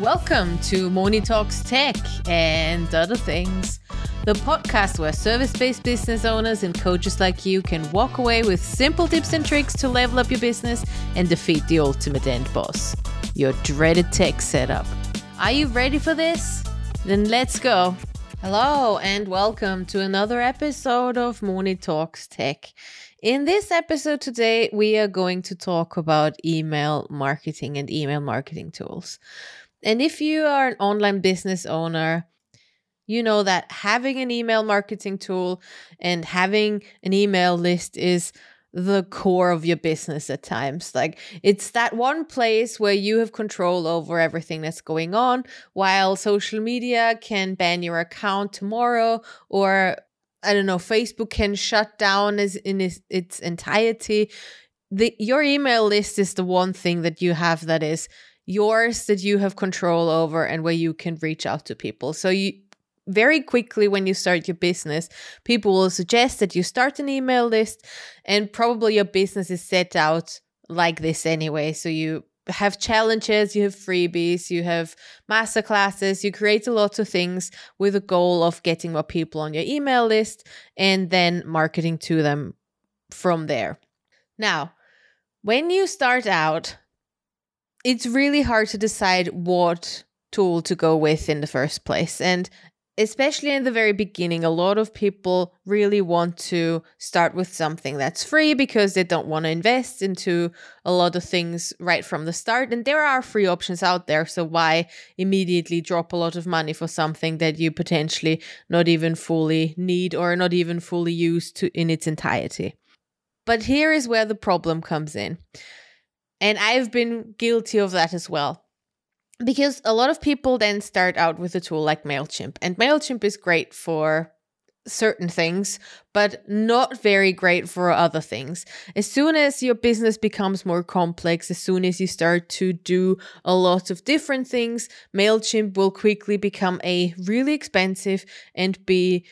Welcome to Moni Talks Tech and other things, the podcast where service based business owners and coaches like you can walk away with simple tips and tricks to level up your business and defeat the ultimate end boss your dreaded tech setup. Are you ready for this? Then let's go. Hello, and welcome to another episode of Moni Talks Tech. In this episode today, we are going to talk about email marketing and email marketing tools. And if you are an online business owner, you know that having an email marketing tool and having an email list is the core of your business at times. Like it's that one place where you have control over everything that's going on, while social media can ban your account tomorrow or I don't know, Facebook can shut down as in its, its entirety. The your email list is the one thing that you have that is yours that you have control over and where you can reach out to people. So you very quickly when you start your business, people will suggest that you start an email list and probably your business is set out like this anyway. So you have challenges, you have freebies, you have masterclasses, you create a lot of things with a goal of getting more people on your email list and then marketing to them from there. Now, when you start out, it's really hard to decide what tool to go with in the first place. And especially in the very beginning, a lot of people really want to start with something that's free because they don't want to invest into a lot of things right from the start. And there are free options out there. So why immediately drop a lot of money for something that you potentially not even fully need or not even fully use to in its entirety? But here is where the problem comes in. And I've been guilty of that as well. Because a lot of people then start out with a tool like MailChimp, and MailChimp is great for certain things, but not very great for other things. As soon as your business becomes more complex, as soon as you start to do a lot of different things, MailChimp will quickly become a really expensive and be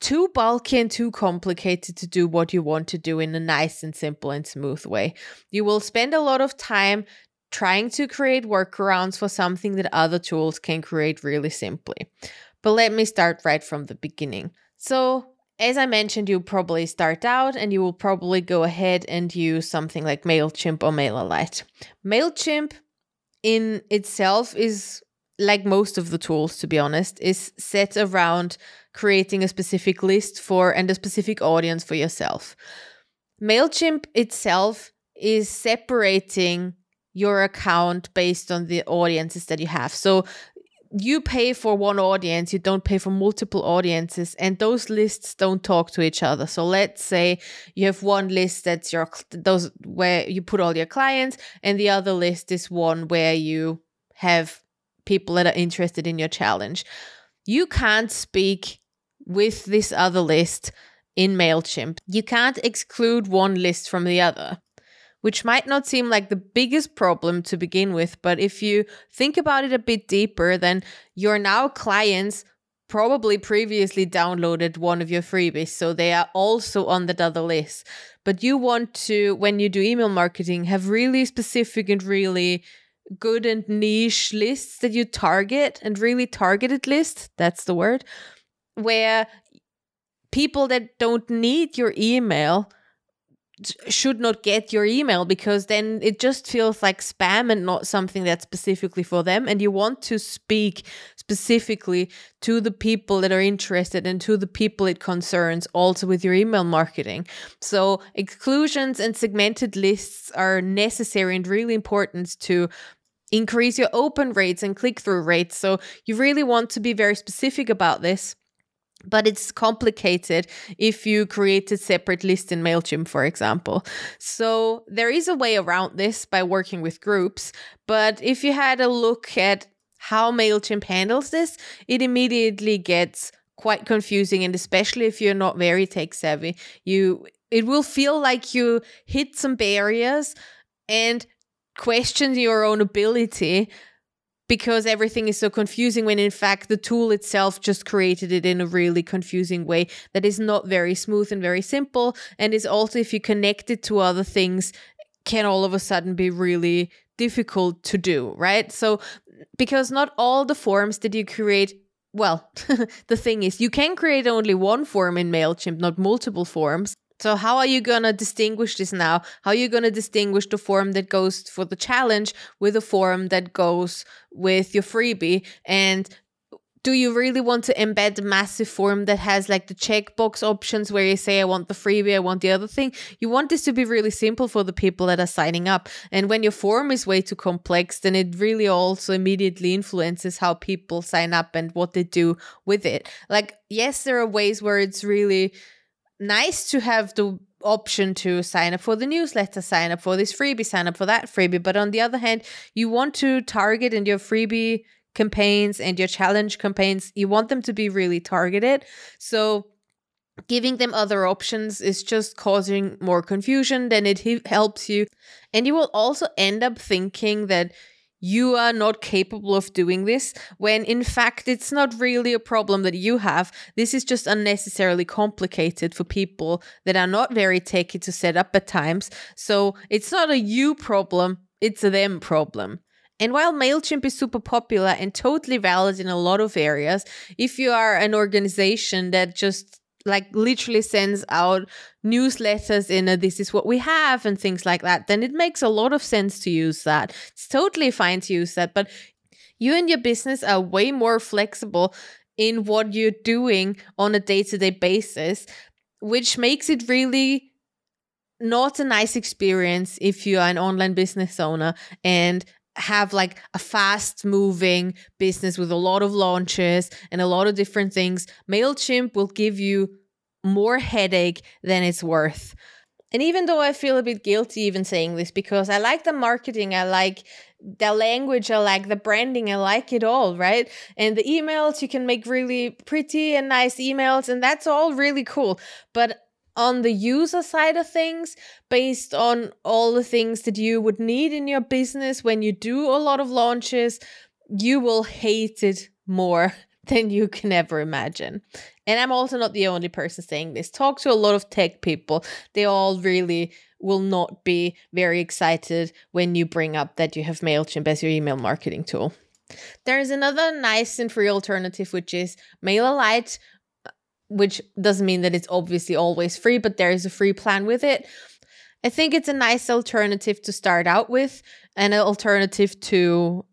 too bulky and too complicated to do what you want to do in a nice and simple and smooth way. You will spend a lot of time trying to create workarounds for something that other tools can create really simply. But let me start right from the beginning. So, as I mentioned, you probably start out and you will probably go ahead and use something like MailChimp or MailerLite. MailChimp in itself is like most of the tools, to be honest, is set around creating a specific list for and a specific audience for yourself. MailChimp itself is separating your account based on the audiences that you have. So you pay for one audience, you don't pay for multiple audiences, and those lists don't talk to each other. So let's say you have one list that's your those where you put all your clients, and the other list is one where you have people that are interested in your challenge. You can't speak with this other list in MailChimp. You can't exclude one list from the other, which might not seem like the biggest problem to begin with, but if you think about it a bit deeper, then your now clients probably previously downloaded one of your freebies, so they are also on that other list. But you want to, when you do email marketing, have really specific and really good and niche lists that you target and really targeted list That's the word where people that don't need your email should not get your email because then it just feels like spam and not something that's specifically for them. And you want to speak specifically to the people that are interested and to the people it concerns also with your email marketing. So, exclusions and segmented lists are necessary and really important to increase your open rates and click through rates. So, you really want to be very specific about this but it's complicated if you create a separate list in MailChimp, for example. So there is a way around this by working with groups. But if you had a look at how MailChimp handles this, it immediately gets quite confusing. And especially if you're not very tech savvy, you it will feel like you hit some barriers and question your own ability because everything is so confusing when in fact the tool itself just created it in a really confusing way that is not very smooth and very simple and is also if you connect it to other things can all of a sudden be really difficult to do right so because not all the forms that you create well, the thing is, you can create only one form in MailChimp, not multiple forms. So, how are you to distinguish this now? How are you to distinguish the form that goes for the challenge with a form that goes with your freebie? And do you really want to embed a massive form that has like the checkbox options where you say, I want the freebie, I want the other thing? You want this to be really simple for the people that are signing up. And when your form is way too complex, then it really also immediately influences how people sign up and what they do with it. Like, yes, there are ways where it's really nice to have the option to sign up for the newsletter, sign up for this freebie, sign up for that freebie. But on the other hand, you want to target in your freebie campaigns and your challenge campaigns, you want them to be really targeted. So giving them other options is just causing more confusion than it helps you. And you will also end up thinking that you are not capable of doing this when in fact it's not really a problem that you have. This is just unnecessarily complicated for people that are not very techy to set up at times. So it's not a you problem, it's a them problem. And while MailChimp is super popular and totally valid in a lot of areas, if you are an organization that just like literally sends out newsletters in a this is what we have and things like that, then it makes a lot of sense to use that. It's totally fine to use that, but you and your business are way more flexible in what you're doing on a day to day basis, which makes it really not a nice experience if you are an online business owner and have like a fast moving business with a lot of launches and a lot of different things, MailChimp will give you more headache than it's worth. And even though I feel a bit guilty even saying this because I like the marketing, I like the language, I like the branding, I like it all, right? And the emails, you can make really pretty and nice emails, and that's all really cool. But on the user side of things based on all the things that you would need in your business when you do a lot of launches, you will hate it more than you can ever imagine. And I'm also not the only person saying this. Talk to a lot of tech people. They all really will not be very excited when you bring up that you have MailChimp as your email marketing tool. There is another nice and free alternative, which is MailerLite, which doesn't mean that it's obviously always free, but there is a free plan with it. I think it's a nice alternative to start out with, and an alternative to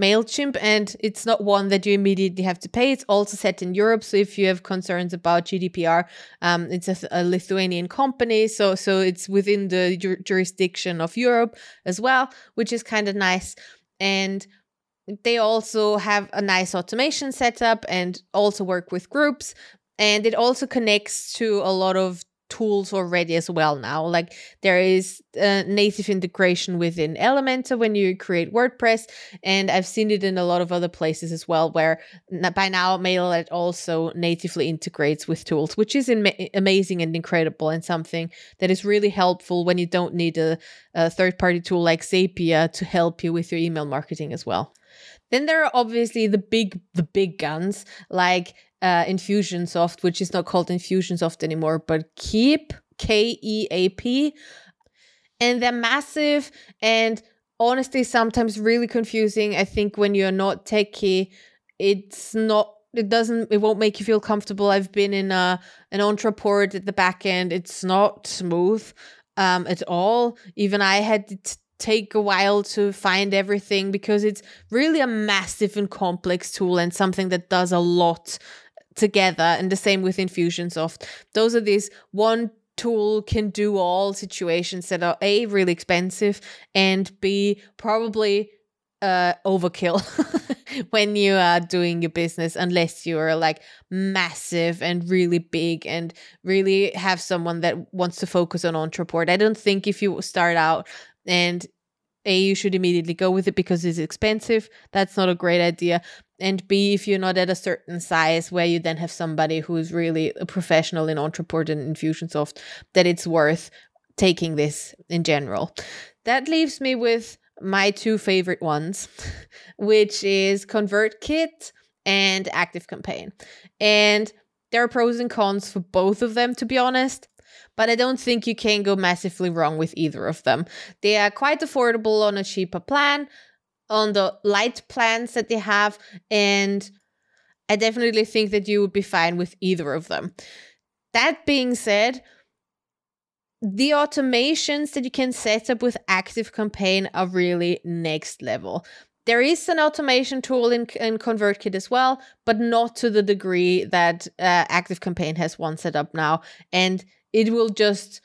MailChimp, and it's not one that you immediately have to pay. It's also set in Europe. So if you have concerns about GDPR, um, it's a, a, Lithuanian company. So, so it's within the ju- jurisdiction of Europe as well, which is kind of nice. And they also have a nice automation setup and also work with groups and it also connects to a lot of tools already as well now. Like there is a native integration within elementor when you create wordpress and i've seen it in a lot of other places as well where by now MailerLite also natively integrates with tools which is amazing and incredible and something that is really helpful when you don't need a, a third party tool like zapier to help you with your email marketing as well. Then there are obviously the big the big guns like uh, Infusionsoft, which is not called Infusionsoft anymore, but Keap, K E A P. And they're massive and honestly sometimes really confusing. I think when you're not techie, it's not it doesn't it won't make you feel comfortable. I've been in a an Ontraport at the back end. It's not smooth um at all. Even I had to take a while to find everything because it's really a massive and complex tool and something that does a lot together and the same with infusionsoft those are these one tool can do all situations that are a really expensive and b probably uh overkill when you are doing your business unless you're like massive and really big and really have someone that wants to focus on Ontraport. I don't think if you start out and a you should immediately go with it because it's expensive. That's not a great idea. And b if you're not at a certain size where you then have somebody who's really a professional in Ontraport and infusionsoft that it's worth taking this in general. That leaves me with my two favorite ones which is convertkit and activecampaign and there are pros and cons for both of them to be honest but I don't think you can go massively wrong with either of them. They are quite affordable on a cheaper plan. on the light plans that they have. And I definitely think that you would be fine with either of them. That being said, the automations that you can set up with Active Campaign are really next level. There is an automation tool in, in ConvertKit as well, but not to the degree that uh, Active Campaign has one set up now. And it will just,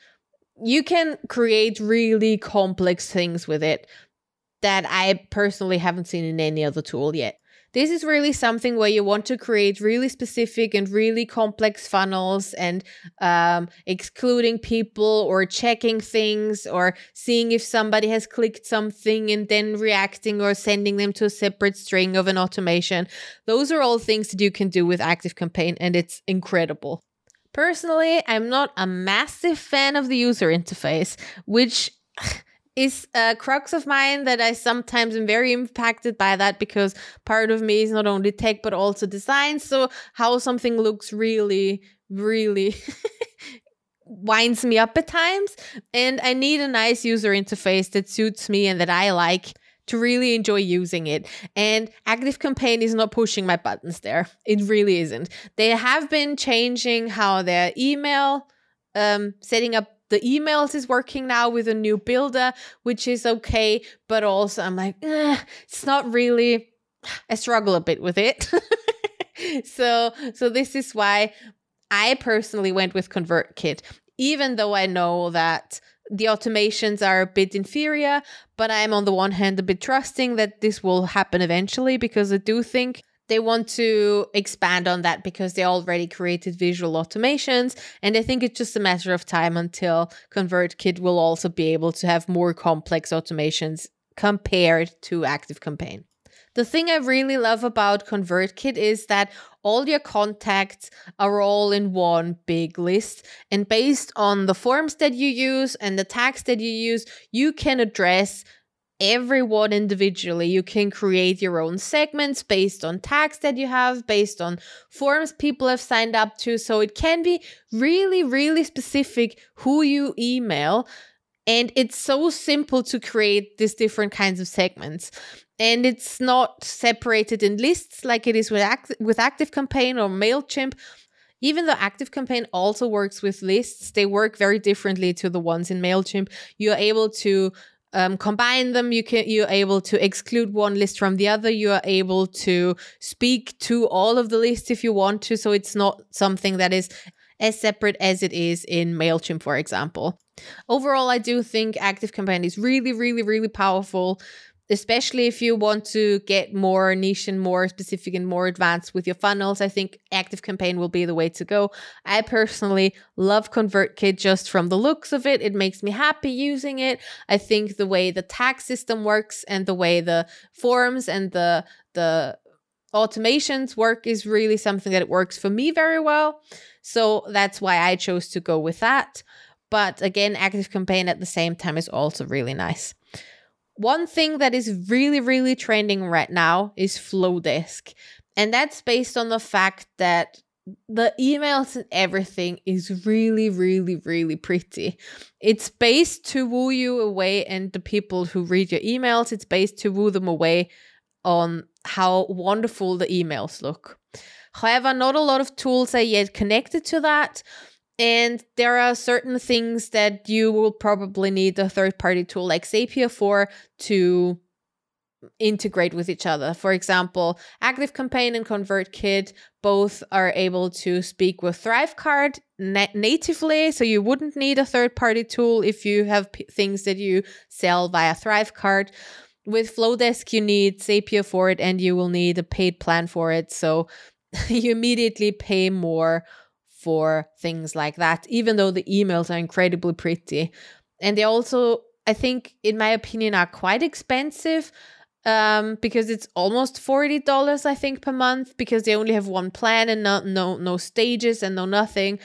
you can create really complex things with it that I personally haven't seen in any other tool yet. This is really something where you want to create really specific and really complex funnels and um, excluding people or checking things or seeing if somebody has clicked something and then reacting or sending them to a separate string of an automation. Those are all things that you can do with Active Campaign and it's incredible. Personally, I'm not a massive fan of the user interface, which is a crux of mine that I sometimes am very impacted by that because part of me is not only tech but also design. So how something looks really, really winds me up at times. And I need a nice user interface that suits me and that I like to really enjoy using it. And Active Campaign is not pushing my buttons there. It really isn't. They have been changing how their email um, setting up the emails is working now with a new builder, which is okay. But also, I'm like, it's not really. I struggle a bit with it. so, so this is why I personally went with ConvertKit, even though I know that the automations are a bit inferior. But I'm on the one hand a bit trusting that this will happen eventually because I do think they want to expand on that because they already created visual automations. And I think it's just a matter of time until ConvertKit will also be able to have more complex automations compared to Active Campaign. The thing I really love about ConvertKit is that all your contacts are all in one big list. And based on the forms that you use and the tags that you use, you can address everyone individually. You can create your own segments based on tags that you have, based on forms people have signed up to. So it can be really, really specific who you email. And it's so simple to create these different kinds of segments. And it's not separated in lists like it is with, Act- with Active Campaign or MailChimp. Even though Active Campaign also works with lists, they work very differently to the ones in MailChimp. You're able to um, combine them. You can you're able to exclude one list from the other. You are able to speak to all of the lists if you want to. So it's not something that is as separate as it is in Mailchimp, for example. Overall, I do think Active Campaign is really, really, really powerful especially if you want to get more niche and more specific and more advanced with your funnels, I think Active Campaign will be the way to go. I personally love ConvertKit just from the looks of it. It makes me happy using it. I think the way the tag system works and the way the forms and the the automations work is really something that works for me very well. So that's why I chose to go with that. But again, Active Campaign at the same time is also really nice. One thing that is really, really trending right now is Flodesk. And that's based on the fact that the emails and everything is really, really, really pretty. It's based to woo you away, and the people who read your emails, it's based to woo them away on how wonderful the emails look. However, not a lot of tools are yet connected to that. And there are certain things that you will probably need a third party tool like Zapier for to integrate with each other. For example, Active Campaign and ConvertKit both are able to speak with ThriveCart na- natively, so you wouldn't need a third party tool if you have p- things that you sell via ThriveCart. With Flodesk, you need Zapier for it and you will need a paid plan for it. So you immediately pay more for things like that, even though the emails are incredibly pretty. And they also, I think, in my opinion, are quite expensive um, because it's almost forty dollars, I think, per month because they only have one plan and no no no stages and no nothing.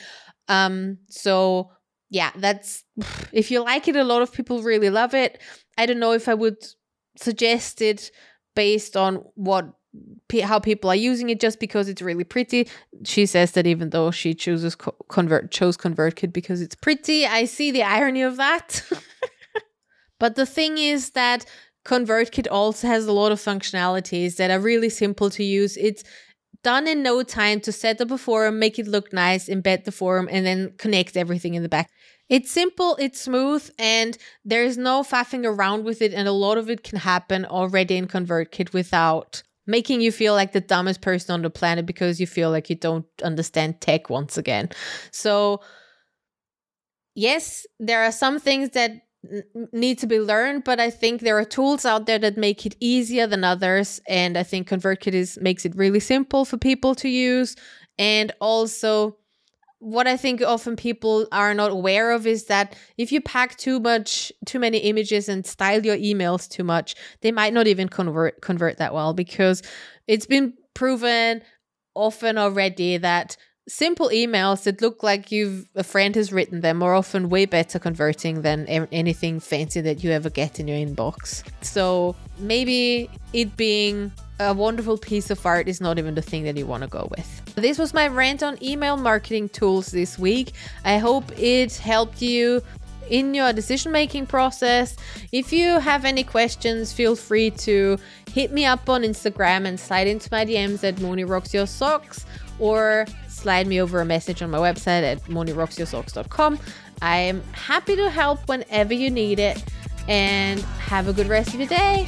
Um, so yeah, that's if you like it, a lot of people really love it. I don't know if I would suggest it based on what how people are using it just because it's really pretty. She says that even though she chooses co- convert chose ConvertKit because it's pretty, I see the irony of that. but the thing is that ConvertKit also has a lot of functionalities that are really simple to use. It's done in no time to set up a forum, make it look nice, embed the forum, and then connect everything in the back. It's simple, it's smooth, and there's no faffing around with it. And a lot of it can happen already in ConvertKit without making you feel like the dumbest person on the planet because you feel like you don't understand tech once again. So, yes, there are some things that need to be learned but i think there are tools out there that make it easier than others and i think convertkit is makes it really simple for people to use and also what i think often people are not aware of is that if you pack too much too many images and style your emails too much they might not even convert convert that well because it's been proven often already that simple emails that look like you've a friend has written them are often way better converting than anything fancy that you ever get in your inbox. So maybe it being a wonderful piece of art is not even the thing that you want to go with. This was my rant on email marketing tools this week. I hope it helped you in your decision making process. If you have any questions, feel free to hit me up on Instagram and slide into my DMs at Moni Rocks Your Socks or slide me over a message on my website at monirocksyoursocks.com. I am happy to help whenever you need it and have a good rest of your day.